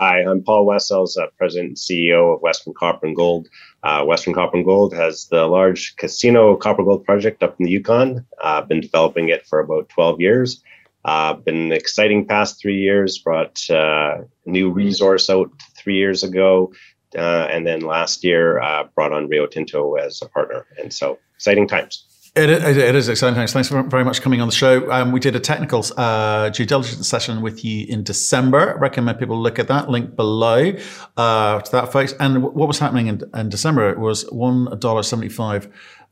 Hi, I'm Paul West-Sells, uh, President and CEO of Western Copper and Gold. Uh, Western Copper and Gold has the large casino copper gold project up in the Yukon. I've uh, been developing it for about 12 years. Uh, been exciting past three years. Brought uh, new resource out three years ago, uh, and then last year uh, brought on Rio Tinto as a partner. And so exciting times. It, it is exciting. Thanks. Thanks very much for coming on the show. Um, we did a technical uh, due diligence session with you in December. I recommend people look at that link below uh, to that, folks. And what was happening in, in December was one dollar seventy five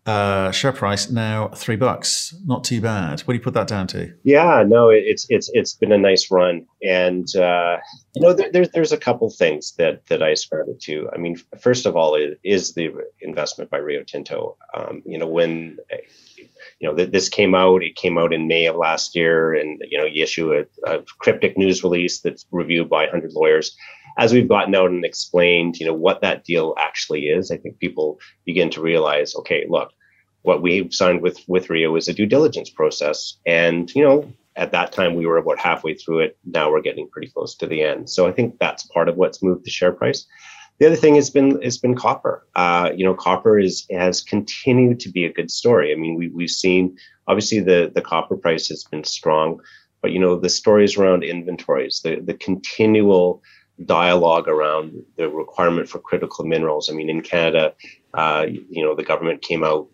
uh, share price now three bucks. Not too bad. What do you put that down to? Yeah, no, it's it's it's been a nice run, and uh, you know there, there's there's a couple things that that I started to. I mean, first of all, it is the investment by Rio Tinto. Um, you know when you know, th- this came out. It came out in May of last year, and you know, you issue a, a cryptic news release that's reviewed by 100 lawyers. As we've gotten out and explained, you know, what that deal actually is, I think people begin to realize, okay, look, what we signed with with Rio is a due diligence process, and you know, at that time we were about halfway through it. Now we're getting pretty close to the end. So I think that's part of what's moved the share price. The other thing has been has been copper. Uh, you know, copper is has continued to be a good story. I mean, we we've seen obviously the the copper price has been strong, but you know the stories around inventories, the the continual dialogue around the requirement for critical minerals. I mean, in Canada, uh, you know, the government came out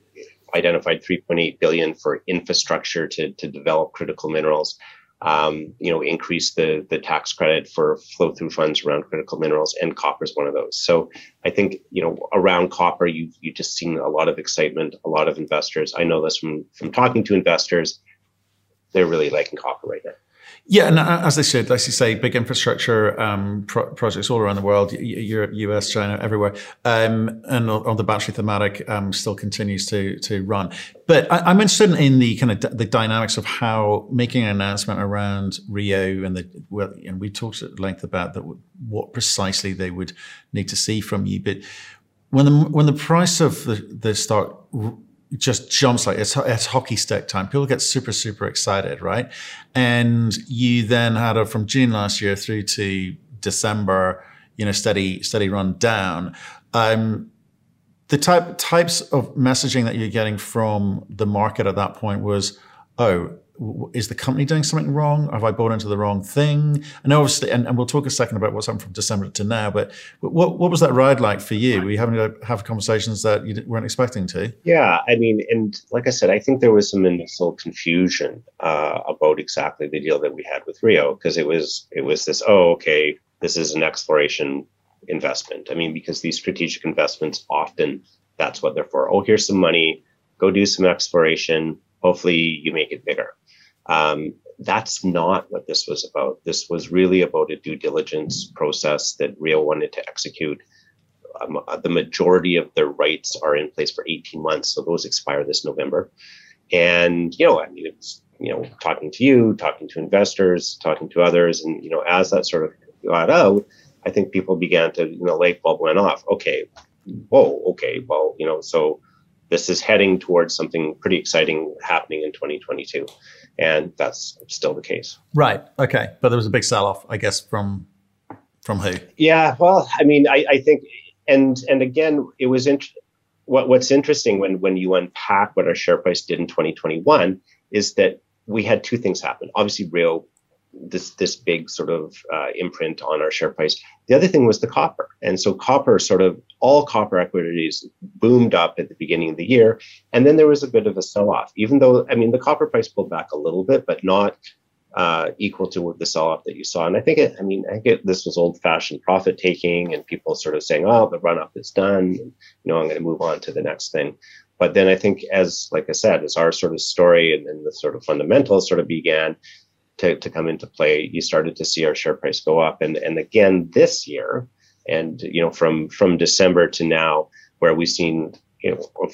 identified 3.8 billion for infrastructure to to develop critical minerals um, you know, increase the the tax credit for flow through funds around critical minerals, and copper is one of those. So I think you know around copper, you you just seen a lot of excitement, a lot of investors. I know this from from talking to investors; they're really liking copper right now. Yeah, and uh, as they said, as you say, big infrastructure um, pro- projects all around the world, Europe, US, China, everywhere, um, and on the battery thematic um, still continues to to run. But I, am interested in the kind of d- the dynamics of how making an announcement around Rio and the well, and we talked at length about that, what precisely they would need to see from you. But when the when the price of the, the stock just jumps like it's, it's hockey stick time. People get super, super excited, right? And you then had a from June last year through to December, you know, steady, steady run down. Um, the type types of messaging that you're getting from the market at that point was, oh, is the company doing something wrong? Have I bought into the wrong thing? And obviously, and, and we'll talk a second about what's happened from December to now. But what what was that ride like for you? Were you having to have conversations that you weren't expecting to? Yeah, I mean, and like I said, I think there was some initial confusion uh, about exactly the deal that we had with Rio because it was it was this oh okay this is an exploration investment. I mean, because these strategic investments often that's what they're for. Oh, here's some money, go do some exploration. Hopefully, you make it bigger. Um, that's not what this was about. This was really about a due diligence process that Rio wanted to execute. Um, uh, the majority of their rights are in place for 18 months, so those expire this November. And you know, I mean, it's you know, talking to you, talking to investors, talking to others, and you know, as that sort of got out, I think people began to, you know, light bulb went off. Okay, whoa, okay, well, you know, so this is heading towards something pretty exciting happening in 2022 and that's still the case. Right. Okay. But there was a big sell-off i guess from from who? Yeah. Well i mean i, I think and and again it was int- what, what's interesting when when you unpack what our share price did in 2021 is that we had two things happen. Obviously Rio this this big sort of uh, imprint on our share price. The other thing was the copper, and so copper sort of all copper equities boomed up at the beginning of the year, and then there was a bit of a sell-off. Even though I mean the copper price pulled back a little bit, but not uh, equal to the sell-off that you saw. And I think it, I mean I get this was old-fashioned profit taking, and people sort of saying, "Oh, the run-up is done," you know I'm going to move on to the next thing. But then I think, as like I said, as our sort of story and, and the sort of fundamentals sort of began, to, to come into play, you started to see our share price go up. And, and again, this year, and you know, from from December to now, where we've seen you know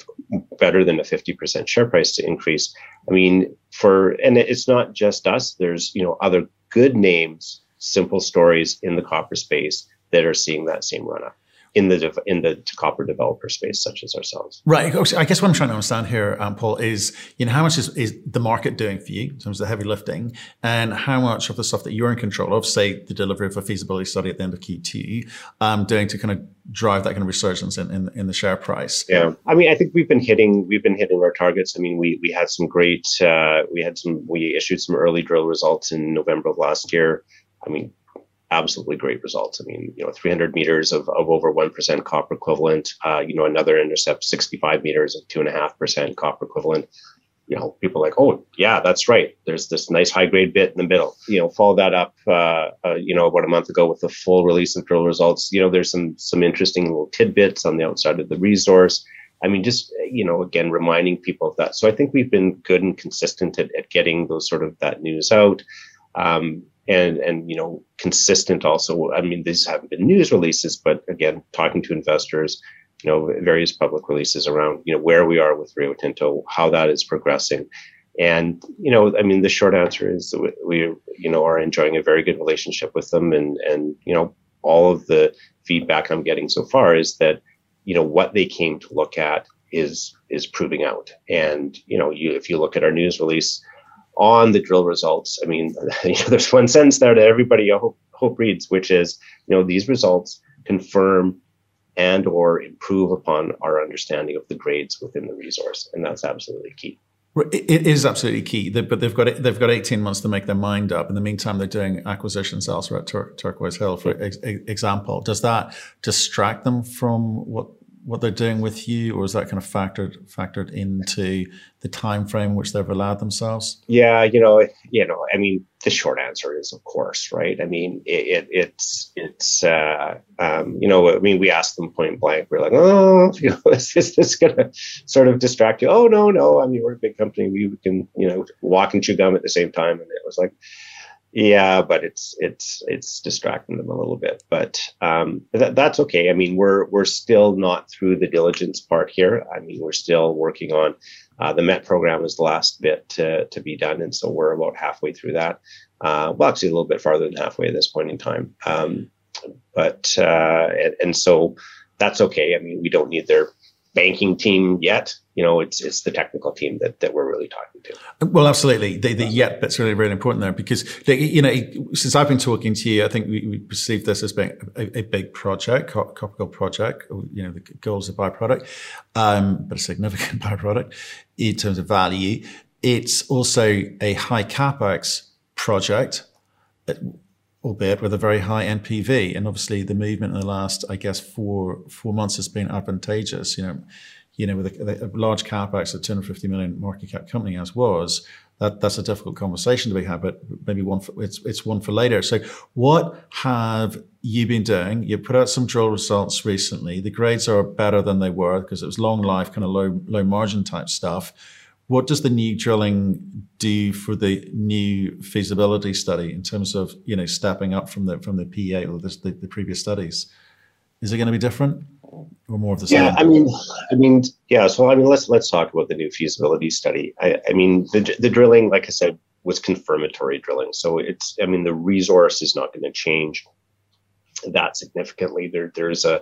better than a 50% share price to increase. I mean, for and it's not just us. There's you know other good names, simple stories in the copper space that are seeing that same run up. In the in the copper developer space, such as ourselves. Right. I guess what I'm trying to understand here, um, Paul, is you know how much is, is the market doing for you in terms of the heavy lifting, and how much of the stuff that you're in control of, say the delivery of a feasibility study at the end of Q2, um, doing to kind of drive that kind of resurgence in, in, in the share price. Yeah, I mean, I think we've been hitting we've been hitting our targets. I mean, we we had some great uh, we had some we issued some early drill results in November of last year. I mean, absolutely great results. I mean, you know, 300 meters of, of over 1% copper equivalent, uh, you know, another intercept 65 meters of 2.5% copper equivalent. You know, people like, oh, yeah, that's right. There's this nice high grade bit in the middle. You know, follow that up, uh, uh, you know, about a month ago with the full release of drill results. You know, there's some some interesting little tidbits on the outside of the resource. I mean, just you know, again, reminding people of that. So I think we've been good and consistent at, at getting those sort of that news out. Um, and and you know consistent also. I mean these haven't been news releases but again talking to investors you know various public releases around you know where we are with rio tinto how that is progressing. And you know i mean the short answer is we you know are enjoying a very good relationship with them. And and you know all of the feedback i'm getting so far is that you know what they came to look at is is proving out. And you know you if you look at our news release on the drill results. I mean, you know, there's one sentence there that everybody hope, hope reads, which is, you know, these results confirm and or improve upon our understanding of the grades within the resource, and that's absolutely key. It is absolutely key, but they've got they've got eighteen months to make their mind up. In the meantime, they're doing acquisitions elsewhere at Tur- Turquoise Hill, for example. Does that distract them from what what they're doing with you, or is that kind of factored factored into the time frame which they've allowed themselves? Yeah, you know, you know, I mean, the short answer is of course, right? I mean, it, it, it's it's uh, um, you know, I mean, we asked them point blank. We're like, oh, you know, is this, this going to sort of distract you? Oh no, no. I mean, we're a big company. We can you know walk and chew gum at the same time, and it was like yeah, but it's it's it's distracting them a little bit, but um, that, that's okay. I mean, we're we're still not through the diligence part here. I mean, we're still working on uh, the Met program is the last bit to to be done, and so we're about halfway through that. Uh, well, actually, a little bit farther than halfway at this point in time. Um, but uh, and, and so that's okay. I mean, we don't need their banking team yet. You know, it's it's the technical team that, that we're really talking to. Well, absolutely. The, the yet bit's really, really important there because, you know, since I've been talking to you, I think we, we perceive this as being a, a big project, Copper Gold project. You know, the gold is a byproduct, um, but a significant byproduct in terms of value. It's also a high capex project albeit with a very high NPV. And obviously, the movement in the last, I guess, four four months has been advantageous. You know, you know, with a, a large capex at 250 million market cap company as was, that that's a difficult conversation to be had. But maybe one for, it's it's one for later. So, what have you been doing? You put out some drill results recently. The grades are better than they were because it was long life, kind of low low margin type stuff what does the new drilling do for the new feasibility study in terms of you know stepping up from the from the PEA or the, the, the previous studies? Is it going to be different or more of the same? Yeah, I mean, I mean, yeah. So I mean, let's let's talk about the new feasibility study. I, I mean, the the drilling, like I said, was confirmatory drilling. So it's, I mean, the resource is not going to change that significantly. There, there's a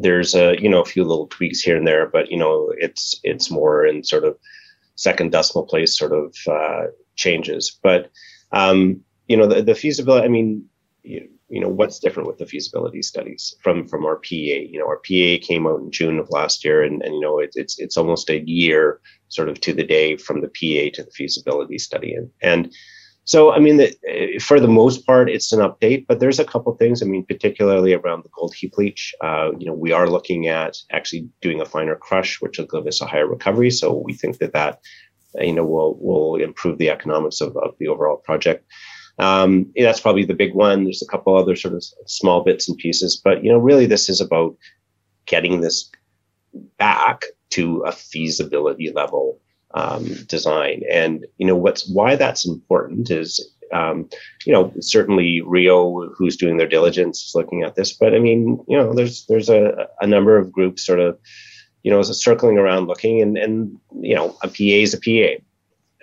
there's a you know a few little tweaks here and there, but you know it's it's more in sort of second decimal place sort of uh, changes. But um, you know, the, the feasibility. I mean, you, know, what's different with the feasibility studies from from our PA. You know, our PA came out in June of last year, and, and you know, it, it's it's almost a year sort of to the day from the PA to the feasibility study, and and so, I mean, the, for the most part, it's an update, but there's a couple things. I mean, particularly around the gold heap leach. Uh, you know, we are looking at actually doing a finer crush, which will give us a higher recovery. So we think that that, you know, will will improve the economics of, of the overall project. Um, that's probably the big one. There's a couple other sort of small bits and pieces, but you know, really, this is about getting this back to a feasibility level um, design. And you know what's why that's important is um, you know certainly Rio, who's doing their diligence, is looking at this. But I mean, you know, there's there's a, a number of groups sort of you know circling around looking, and and you know a PA is a PA.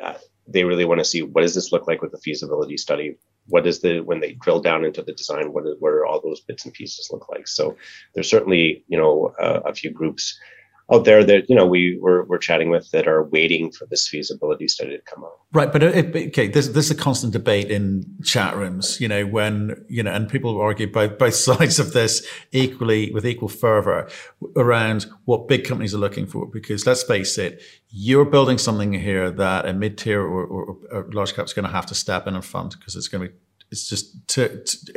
Uh, they really want to see what does this look like with the feasibility study? What is the when they drill down into the design what is are all those bits and pieces look like? So there's certainly you know uh, a few groups out there that you know we we're, we're chatting with that are waiting for this feasibility study to come out. Right, but uh, it, okay, there's there's a constant debate in chat rooms, you know, when you know, and people argue both both sides of this equally with equal fervor around what big companies are looking for. Because let's face it, you're building something here that a mid tier or, or, or large cap is going to have to step in and fund because it's going to be it's just too, too,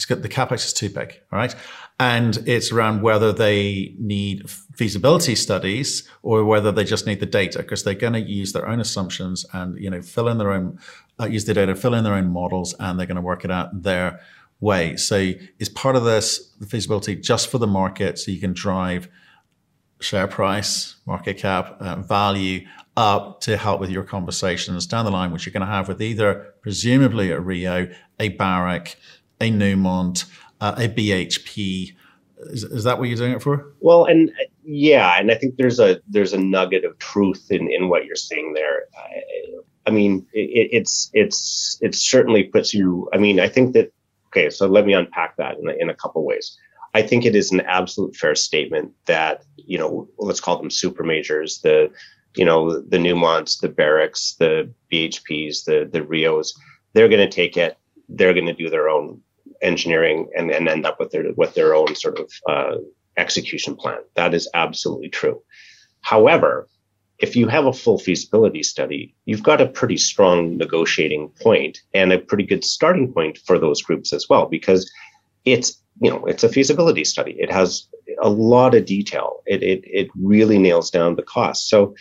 it's got the capex is too big, all right? And it's around whether they need feasibility studies or whether they just need the data because they're going to use their own assumptions and you know fill in their own uh, use the data, fill in their own models, and they're going to work it out their way. So is part of this the feasibility just for the market so you can drive share price, market cap, uh, value up to help with your conversations down the line, which you're going to have with either presumably a Rio, a Barrick, a Newmont, uh, a BHP. Is, is, that what you're doing it for? Well, and yeah, and I think there's a there's a nugget of truth in in what you're saying there. I, I mean, it, it's it's it certainly puts you. I mean, I think that okay. So let me unpack that in a, in a couple ways. I think it is an absolute fair statement that you know let's call them super majors, the you know the Newmonts, the Barricks, the BHPs, the the Rios. They're going to take it. They're going to do their own engineering and, and end up with their with their own sort of uh, execution plan. That is absolutely true. However, if you have a full feasibility study, you've got a pretty strong negotiating point and a pretty good starting point for those groups as well, because it's you know it's a feasibility study. It has a lot of detail. It it it really nails down the cost. So,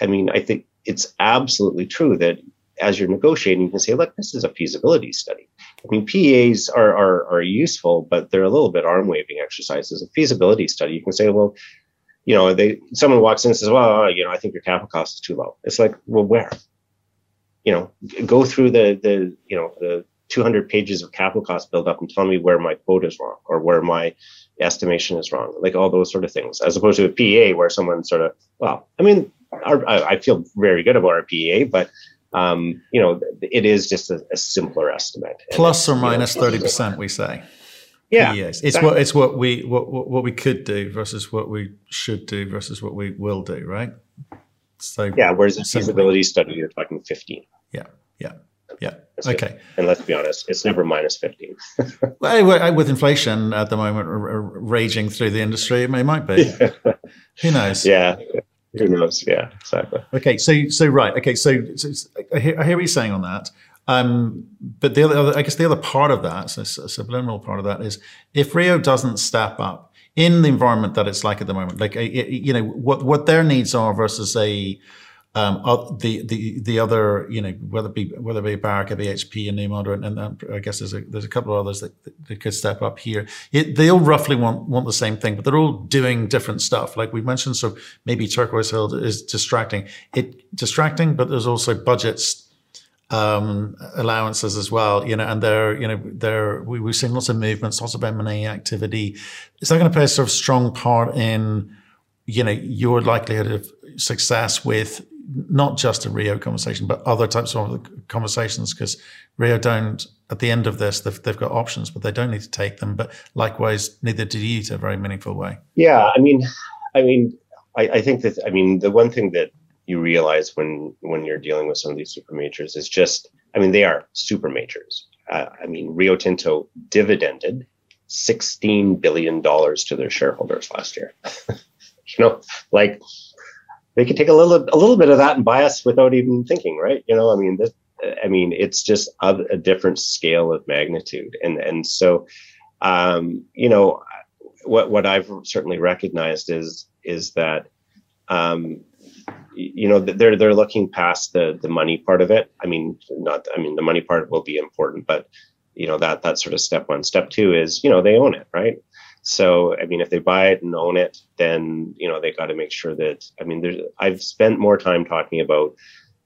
I mean, I think it's absolutely true that as you're negotiating, you can say, look, this is a feasibility study. I mean, PEAs are, are, are useful, but they're a little bit arm waving exercises. A feasibility study, you can say, well, you know, they someone walks in and says, well, you know, I think your capital cost is too low. It's like, well, where? You know, go through the the you know the 200 pages of capital cost build up and tell me where my quote is wrong or where my estimation is wrong, like all those sort of things, as opposed to a PEA where someone sort of, well, I mean, our, I feel very good about our PEA, but um, you know, it is just a, a simpler estimate. Plus or minus thirty percent, we say. Yeah, yes, it's what it's what we what, what we could do versus what we should do versus what we will do, right? So yeah, whereas a feasibility study, you're talking fifteen. Yeah, yeah. Yeah. okay. And let's be honest, it's never minus 15. well, with inflation at the moment raging through the industry, it might be. Yeah. Who knows? Yeah. Who knows? Yeah, exactly. Okay, so so right. Okay, so, so I, hear, I, hear, what you're saying on that. Um, but the other, I guess, the other part of that, so a subliminal part of that, is if Rio doesn't step up in the environment that it's like at the moment, like you know what what their needs are versus a um, the the the other, you know, whether it be whether it be Barrick, BHP, and Newmont, and, and I guess there's a there's a couple of others that, that could step up here. It, they all roughly want want the same thing, but they're all doing different stuff. Like we mentioned, so maybe Turquoise Hill is distracting. It distracting, but there's also budgets um, allowances as well, you know, and they're, you know, they're, we, we've seen lots of movements, lots of M&A activity. Is that going to play a sort of strong part in, you know, your likelihood of success with not just a Rio conversation, but other types of conversations because Rio don't, at the end of this, they've, they've got options, but they don't need to take them. But likewise, neither do you to a very meaningful way. Yeah. I mean, I mean, I, I think that, I mean, the one thing that you realize when, when you're dealing with some of these super majors is just, I mean, they are super majors. Uh, I mean, Rio Tinto dividended $16 billion to their shareholders last year. you know, like they could take a little a little bit of that and buy us without even thinking, right? You know, I mean, this, I mean, it's just a, a different scale of magnitude, and and so, um, you know, what what I've certainly recognized is is that, um, you know, they're they're looking past the the money part of it. I mean, not, I mean, the money part will be important, but you know that that's sort of step one. Step two is you know they own it, right? So, I mean, if they buy it and own it, then, you know, they got to make sure that, I mean, there's, I've spent more time talking about,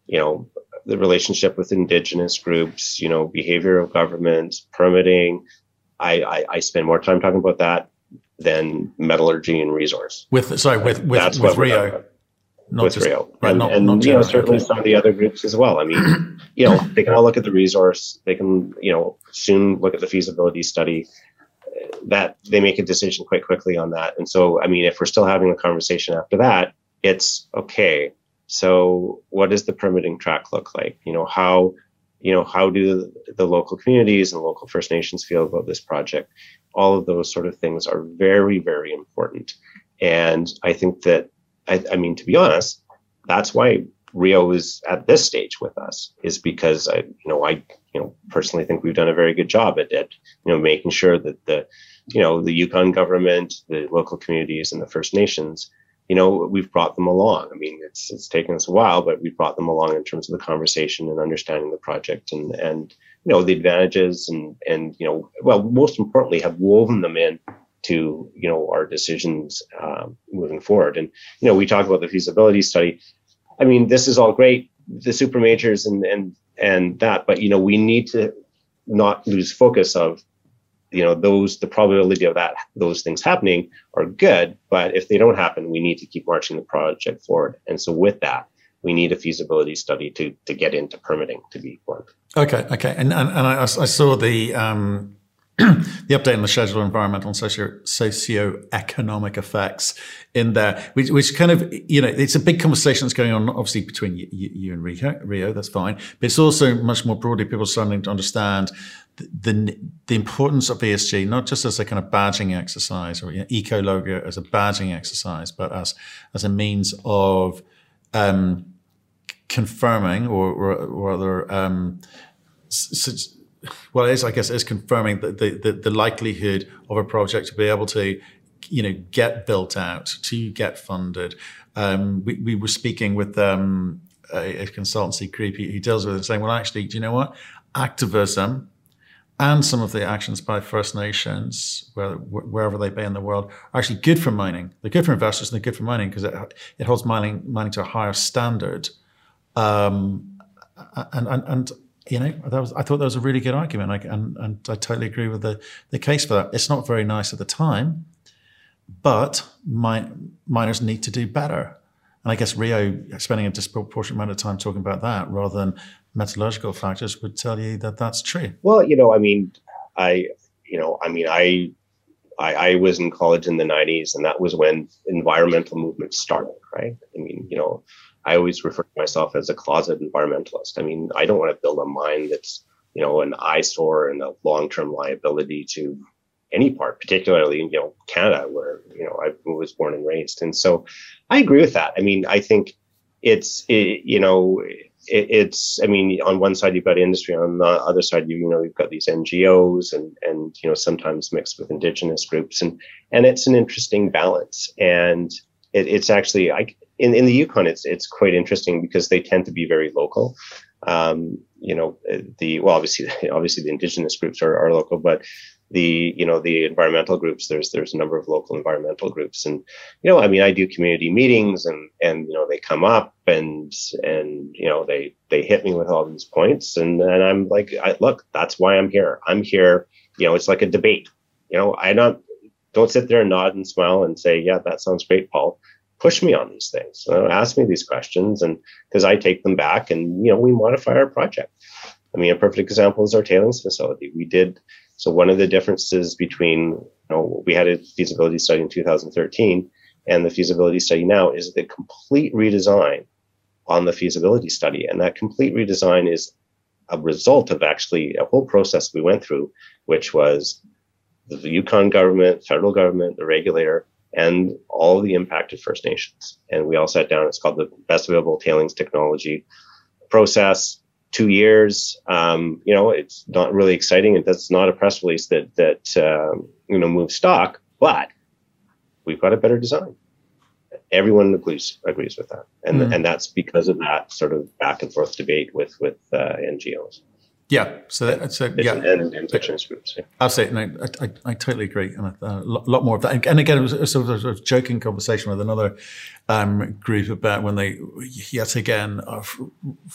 you know, the relationship with indigenous groups, you know, behavior of government, permitting. I, I, I spend more time talking about that than metallurgy and resource. With, sorry, with, with, That's with Rio. not with just, Rio, right, and, not, and not you know certainly okay. some of the other groups as well. I mean, you know, they can all look at the resource. They can you know soon look at the feasibility study. That they make a decision quite quickly on that, and so I mean, if we're still having a conversation after that, it's okay. So, what does the permitting track look like? You know, how you know how do the local communities and local First Nations feel about this project? All of those sort of things are very, very important. And I think that I, I mean, to be honest, that's why Rio is at this stage with us is because I, you know, I, you know, personally think we've done a very good job at, at, you know, making sure that the, you know, the Yukon government, the local communities, and the First Nations, you know, we've brought them along. I mean, it's it's taken us a while, but we've brought them along in terms of the conversation and understanding the project and and you know the advantages and and you know, well, most importantly, have woven them in to you know our decisions um, moving forward. And you know, we talk about the feasibility study. I mean, this is all great, the super majors and and and that, but you know, we need to not lose focus of you know those the probability of that those things happening are good but if they don't happen we need to keep marching the project forward. And so with that we need a feasibility study to to get into permitting to be blunt okay okay. And and, and I, I saw the um the update on the schedule of environmental and socio socio-economic effects in there, which, which kind of, you know, it's a big conversation that's going on, obviously, between you, you and Rio, Rio, that's fine. But it's also much more broadly, people starting to understand the, the, importance of ESG, not just as a kind of badging exercise or you know, eco logo as a badging exercise, but as, as a means of, um, confirming or, or, or other, um, well, it is, I guess, it is confirming the, the, the, likelihood of a project to be able to, you know, get built out, to get funded. Um, we, we were speaking with um, a, a, consultancy group who, deals with it, saying, well, actually, do you know what? Activism and some of the actions by First Nations, where, wherever they be in the world, are actually good for mining. They're good for investors and they're good for mining because it, it holds mining, mining to a higher standard. Um, and, and, and you know, that was, I thought that was a really good argument. I, and, and I totally agree with the, the case for that. It's not very nice at the time, but my, miners need to do better. And I guess Rio spending a disproportionate amount of time talking about that rather than metallurgical factors would tell you that that's true. Well, you know, I mean, I, you know, I mean, I, I, I was in college in the '90s, and that was when environmental movements started, right? I mean, you know, I always refer to myself as a closet environmentalist. I mean, I don't want to build a mine that's, you know, an eyesore and a long-term liability to any part, particularly, you know, Canada, where, you know, I was born and raised. And so I agree with that. I mean, I think it's, it, you know, it, it's, I mean, on one side you've got industry, on the other side, you, you know, you've got these NGOs and, and, you know, sometimes mixed with indigenous groups and, and it's an interesting balance. And it, it's actually, I, in, in the Yukon, it's it's quite interesting because they tend to be very local. Um, you know, the well, obviously, obviously the indigenous groups are, are local, but the you know the environmental groups there's there's a number of local environmental groups. And you know i mean i do community meetings and and you know they come up and and you know they they hit me with all these points. And and i'm like I, look that's why i'm here. I'm here you know it's like a debate. You know i don't don't sit there and nod and smile and say yeah that sounds great paul push me on these things. Uh, ask me these questions, and because I take them back, and you know, we modify our project. I mean, a perfect example is our tailings facility. We did so. One of the differences between you know we had a feasibility study in 2013 and the feasibility study now is the complete redesign on the feasibility study, and that complete redesign is a result of actually a whole process we went through, which was the Yukon government, federal government, the regulator, and all the impacted First Nations. And we all sat down. It's called the Best Available Tailings Technology Process. Two years. Um, you know, it's not really exciting, and that's not a press release that that um, you know moves stock. But we've got a better design. Everyone agrees agrees with that, and mm. and that's because of that sort of back and forth debate with with uh, NGOs. Yeah, so that, so yeah, and groups. Yeah. Absolutely, no, I, I, I, totally agree, and a, a, lot more of that. And again, it was a sort of, sort of joking conversation with another um, group about when they yet again are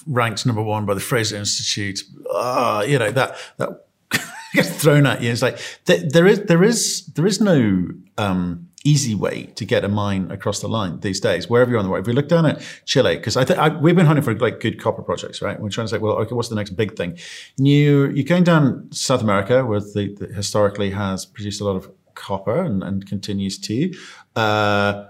ranked number one by the Fraser Institute. Ah, you know that that gets thrown at you. It's like there, there is there is there is no um, easy way to get a mine across the line these days, wherever you're on the world. If we look down at Chile, because I think we've been hunting for like good copper projects, right? We're trying to say, well, okay, what's the next big thing? You you're going down South America, where the, the historically has produced a lot of copper and, and continues to. Uh,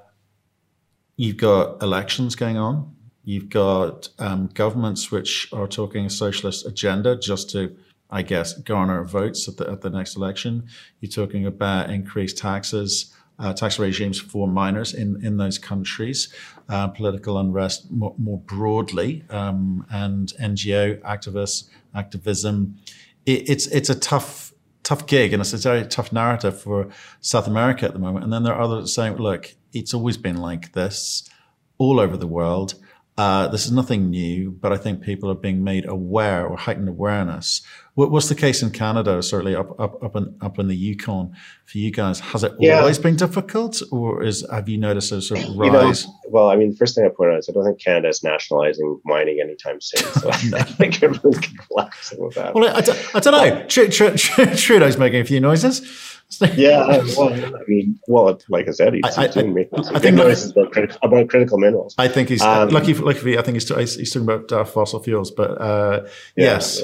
you've got elections going on. You've got um, governments which are talking a socialist agenda just to, I guess, garner votes at the, at the next election. You're talking about increased taxes, uh, tax regimes for miners in, in those countries, uh, political unrest more, more broadly, um, and NGO activists, activism. It, it's it's a tough tough gig and it's a very tough narrative for South America at the moment. And then there are others saying, look, it's always been like this all over the world. Uh, this is nothing new, but I think people are being made aware or heightened awareness. What, what's the case in Canada, certainly up up up in, up in the Yukon for you guys? Has it yeah. always been difficult, or is have you noticed a sort of rise? You know, well, I mean, the first thing I point out is I don't think Canada is nationalizing mining anytime soon. So I think everyone's collapsing with that. Well, I, I don't know. Tr- tr- tr- Trudeau's making a few noises. Yeah, well, I mean, well, like I said, he's, I, I, I think noises about, critical, about critical minerals. I think he's um, lucky. Lucky, I think he's, he's talking about uh, fossil fuels, but uh, yeah, yes,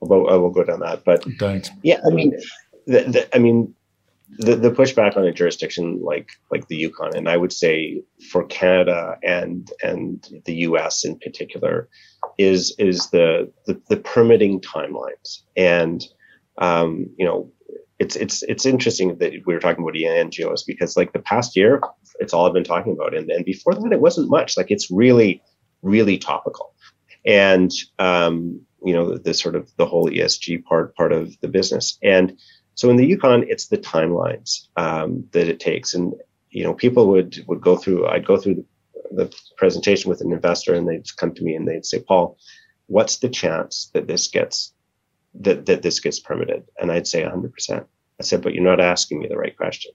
we'll, I will go down that. But don't. Yeah, I mean, the, the, I mean, the the pushback on a jurisdiction like like the Yukon, and I would say for Canada and and the U.S. in particular, is is the the, the permitting timelines and um, you know it's it's it's interesting that we were talking about NGOs because like the past year, it's all I've been talking about, and and before that, it wasn't much. Like it's really really topical, and um, you know the, the sort of the whole ESG part part of the business, and so in the Yukon, it's the timelines um, that it takes, and you know people would would go through. I'd go through the, the presentation with an investor, and they'd come to me and they'd say, Paul, what's the chance that this gets that, that this gets permitted? And I'd say 100%. I said, but you're not asking me the right question.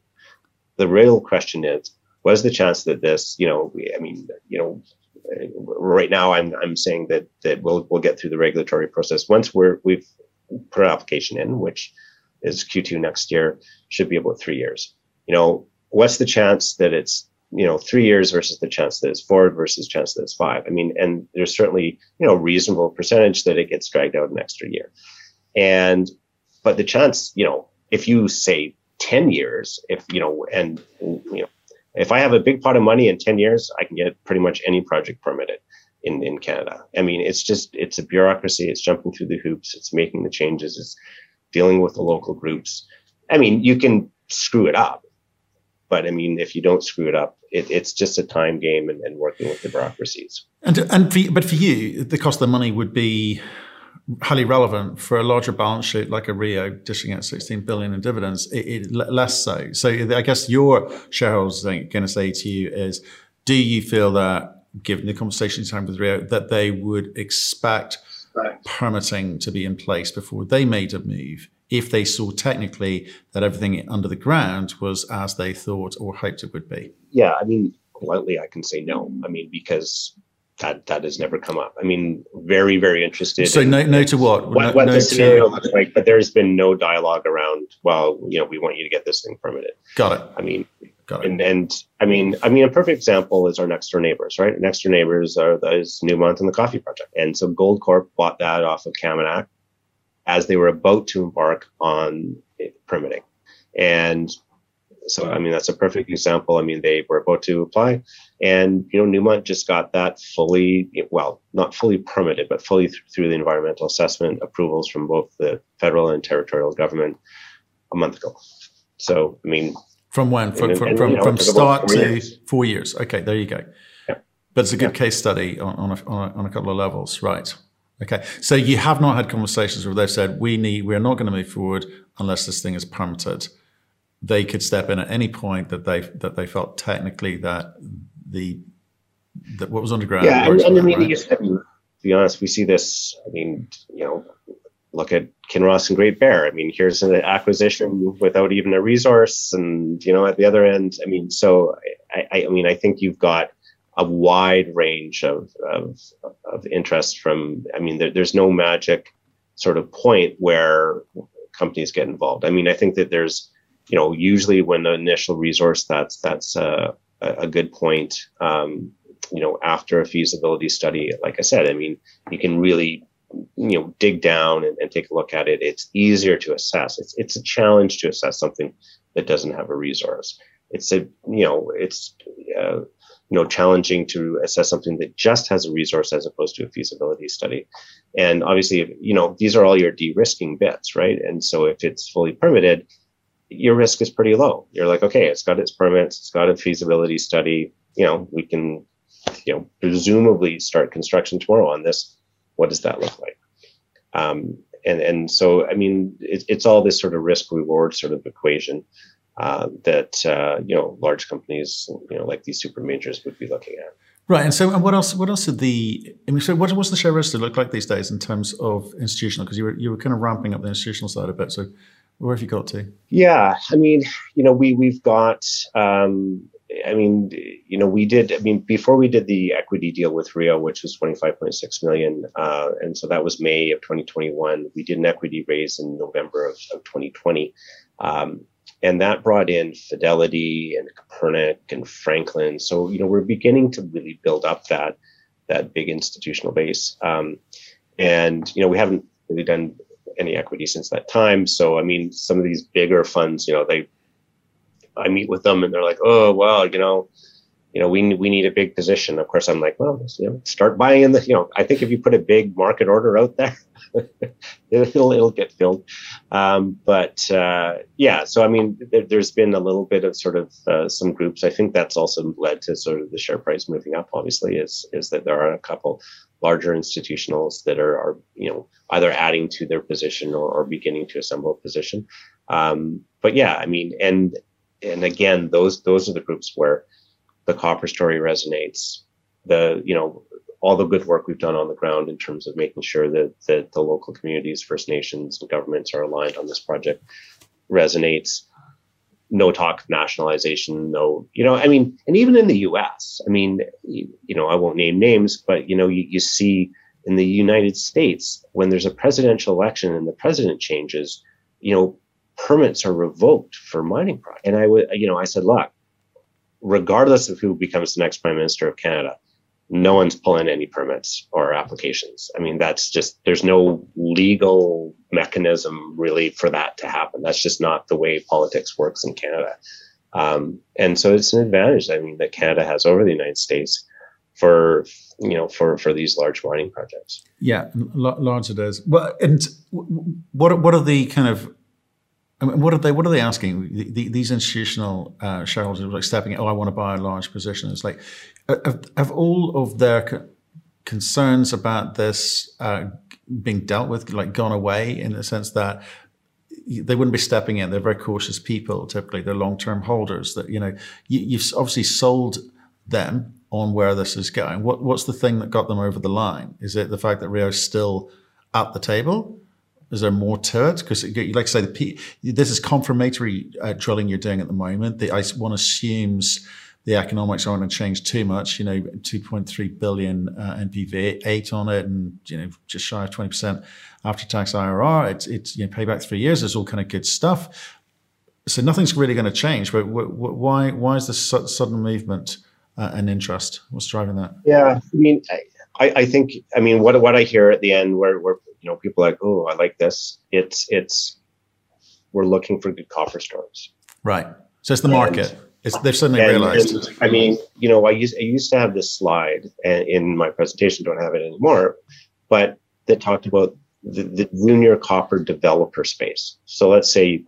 The real question is, what is the chance that this, you know, I mean, you know, right now I'm, I'm saying that, that we'll, we'll get through the regulatory process. Once we're, we've put an application in, which is Q2 next year, should be about three years. You know, what's the chance that it's you know three years versus the chance that it's four versus chance that it's five i mean and there's certainly you know reasonable percentage that it gets dragged out an extra year and, but the chance, you know, if you say 10 years, if, you know, and, you know, if I have a big pot of money in 10 years, I can get pretty much any project permitted in, in Canada. I mean, it's just, it's a bureaucracy. It's jumping through the hoops. It's making the changes. It's dealing with the local groups. I mean, you can screw it up, but I mean, if you don't screw it up, it, it's just a time game and, and working with the bureaucracies. And, and for, but for you, the cost of the money would be highly relevant for a larger balance sheet like a Rio dishing out 16 billion in dividends, it, it, less so. So I guess your shareholders are going to say to you is, do you feel that, given the conversation you had with Rio, that they would expect right. permitting to be in place before they made a move if they saw technically that everything under the ground was as they thought or hoped it would be? Yeah, I mean, bluntly, I can say no. I mean, because that that has never come up. I mean, very very interested. So in, no, no to what? What, no, what no the scenario looks like, but there's been no dialogue around. Well, you know, we want you to get this thing permitted. Got it. I mean, Got it. And, and I mean, I mean, a perfect example is our next door neighbors, right? Next door neighbors are is Newmont and the Coffee Project, and so Goldcorp bought that off of Kaminak as they were about to embark on permitting, and so, I mean, that's a perfect example. I mean, they were about to apply, and you know, Newmont just got that fully, well, not fully permitted, but fully th- through the environmental assessment approvals from both the federal and territorial government a month ago. So, I mean, from when? From and, from, and, from, know, from start to years. four years. Okay, there you go. Yeah. But it's a good yeah. case study on, on, a, on, a, on a couple of levels, right? Okay, so you have not had conversations where they've said we need, we are not going to move forward unless this thing is permitted they could step in at any point that they that they felt technically that the that what was underground. Yeah, and, and I mean, right? I mean, to be honest, we see this. I mean, you know, look at Kinross and Great Bear. I mean, here's an acquisition without even a resource, and you know, at the other end, I mean, so I, I mean, I think you've got a wide range of of, of interest from. I mean, there, there's no magic sort of point where companies get involved. I mean, I think that there's you know, usually when the initial resource, that's that's a, a good point. Um, you know, after a feasibility study, like I said, I mean, you can really you know dig down and, and, take a look at it. It's easier to assess. It's it's a challenge to assess something that doesn't have a resource. It's a you know it's uh, you know challenging to assess something that just has a resource as opposed to a feasibility study. And obviously you know these are all your de-risking bits right? And so if it's fully permitted your risk is pretty low you're like okay it's got its permits it's got a feasibility study you know we can you know presumably start construction tomorrow on this what does that look like um, and and so i mean it, it's all this sort of risk reward sort of equation uh, that uh, you know large companies, you know, like these super majors would be looking at. Right, and so and what else? What else did the? I mean, so what, what's the share register look like these days in terms of institutional? Because you were you were kind of ramping up the institutional side a bit. So where have you got to? Yeah, I mean, you know, we we've got. Um, I mean, you know, we did. I mean, before we did the equity deal with Rio, which was twenty five point six million, uh, and so that was May of twenty twenty one. We did an equity raise in November of, of twenty twenty. Um, and that brought in Fidelity and Kopernik and Franklin. So you know we're beginning to really build up that that big institutional base. Um, and you know we haven't really done any equity since that time. So I mean, some of these bigger funds, you know, they I meet with them and they're like, oh well, you know, you know, we we need a big position. Of course, I'm like, well, you know, start buying in the. You know, I think if you put a big market order out there, it'll it'll get filled. Um, but uh, yeah, so I mean, there, has been a little bit of sort of uh, some groups. I think that's also led to sort of the share price moving up. Obviously, is is that there are a couple larger institutionals that are, are you know either adding to their position or, or beginning to assemble a position. Um, but yeah, I mean, and and again, those those are the groups where the copper story resonates. The you know all the good work we've done on the ground in terms of making sure that, that the local communities, First Nations, and governments are aligned on this project resonates. No talk of nationalization, no, you know, I mean, and even in the US, I mean, you, you know, I won't name names, but, you know, you, you see in the United States, when there's a presidential election and the president changes, you know, permits are revoked for mining projects. And I would, you know, I said, look, regardless of who becomes the next prime minister of Canada, no one's pulling any permits or applications. I mean, that's just, there's no legal mechanism really for that to happen. That's just not the way politics works in Canada. Um, and so it's an advantage, I mean, that Canada has over the United States for, you know, for, for these large mining projects. Yeah, large it is. Well, and what, what are the kind of I mean, what are they? What are they asking? The, the, these institutional uh, shareholders like stepping. In, oh, I want to buy a large position. It's like, have, have all of their co- concerns about this uh, being dealt with, like gone away in the sense that they wouldn't be stepping in. They're very cautious people. Typically, they're long-term holders. That you know, you, have obviously sold them on where this is going. What, what's the thing that got them over the line? Is it the fact that Rio's still at the table? Is there more to it? Because, like I say, the this is confirmatory uh, drilling you're doing at the moment. The, I, one assumes the economics aren't going to change too much. You know, 2.3 billion uh, NPV, eight on it, and you know, just shy of 20 percent after tax IRR. It's it's you know, payback three years. It's all kind of good stuff. So nothing's really going to change. But why why is this sudden movement uh, and interest? What's driving that? Yeah, I mean, I, I think I mean what what I hear at the end where where you know, people are like, oh, I like this. It's it's we're looking for good copper stories. Right. So it's the market. And, it's, they've suddenly and, realized. And, I mean, you know, I used I used to have this slide uh, in my presentation. Don't have it anymore, but that talked about the, the junior copper developer space. So let's say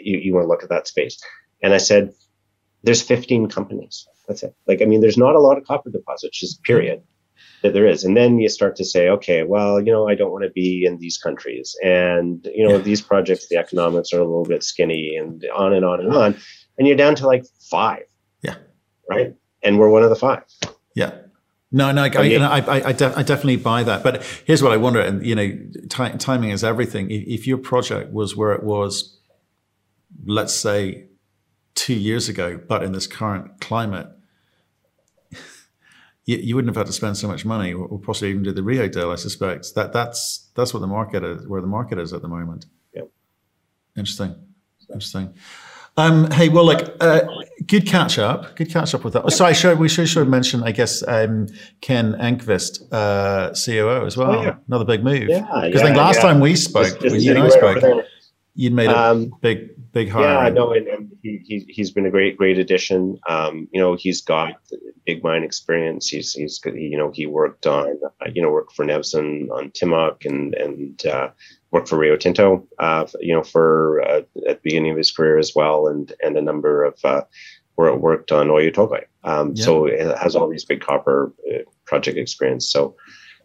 you, you want to look at that space, and I said, there's 15 companies. That's it. Like, I mean, there's not a lot of copper deposits, just period that there is. And then you start to say, okay, well, you know, I don't want to be in these countries. And, you know, yeah. these projects, the economics are a little bit skinny and on and on and on. And you're down to like five. Yeah. Right. And we're one of the five. Yeah. No, no, I, I, I, I, de- I, definitely buy that. But here's what I wonder, and you know, t- timing is everything. If, if your project was where it was, let's say, two years ago, but in this current climate, you, you wouldn't have had to spend so much money, or, or, possibly even do the Rio deal. I suspect that that's that's what the market is, where the market is at the moment. Yeah, interesting. Interesting. Um, hey, well, look, uh, good catch up. Good catch up with that. Oh, sorry, should, we should, should mention, I guess, um, Ken Engquist, uh, COO as well. Oh, yeah. Another big move. Yeah, because yeah, I think last yeah. time we spoke, when you and I spoke, you'd made a um, big, big hire. Yeah, no, and, and he, he, he's been a great, great addition. Um, you know, he's got big mine experience. He's, he's, you know, he worked on, uh, you know, worked for Nevsun on Timok and, and, uh, worked for Rio Tinto, uh, you know, for uh, at the beginning of his career as well, and and a number of uh, where it worked on Oyu Tolgoi. Um, yeah. So it has all these big copper uh, project experience. So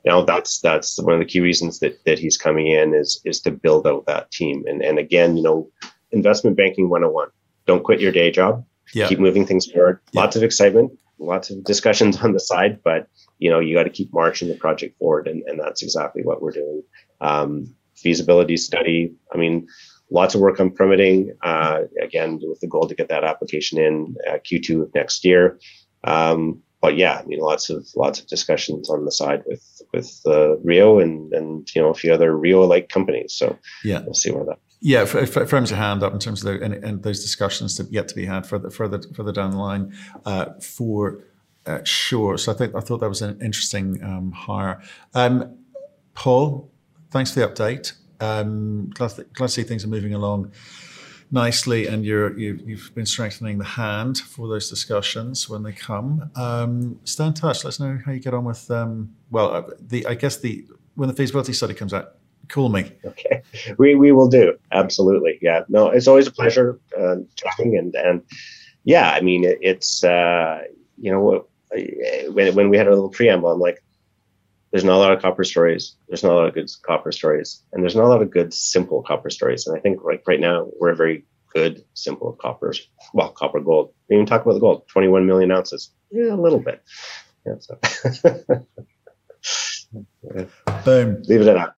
you know that's that's one of the key reasons that that he's coming in is is to build out that team. And and again, you know, investment banking 101. Don't quit your day job. Yeah. Keep moving things forward. Yeah. Lots of excitement, lots of discussions on the side, but you know you got to keep marching the project forward, and, and that's exactly what we're doing. Um, feasibility study. I mean, lots of work on permitting. Uh, again, with the goal to get that application in uh, Q2 of next year. Um, but yeah, I mean, lots of lots of discussions on the side with with uh, Rio and and you know a few other Rio like companies. So yeah, we'll see where that. Yeah, firms your hand up in terms of the, and, and, those discussions to yet to be had further further further down the line uh, for uh, sure. So I think I thought that was an interesting um, hire. Um, Paul, thanks for the update. Um, glad, glad to see things are moving along nicely, and you, have been strengthening the hand for those discussions when they come. Um, stay in touch. Let us know how you get on with. Um, well, uh, the I guess the when the feasibility study comes out, call me. Okay, we we will do absolutely. Yeah, no, it's always a pleasure uh, talking and and yeah, I mean it, it's uh, you know when when we had a little preamble, I'm like there's not a lot of copper stories. There's not a lot of good copper stories, and there's not a lot of good simple copper stories. And I think right right now we're very good simple copper. Well, copper gold. We even talk about the gold. 21 million ounces. Yeah, a little bit. Yeah. So. Boom. Leave it at that.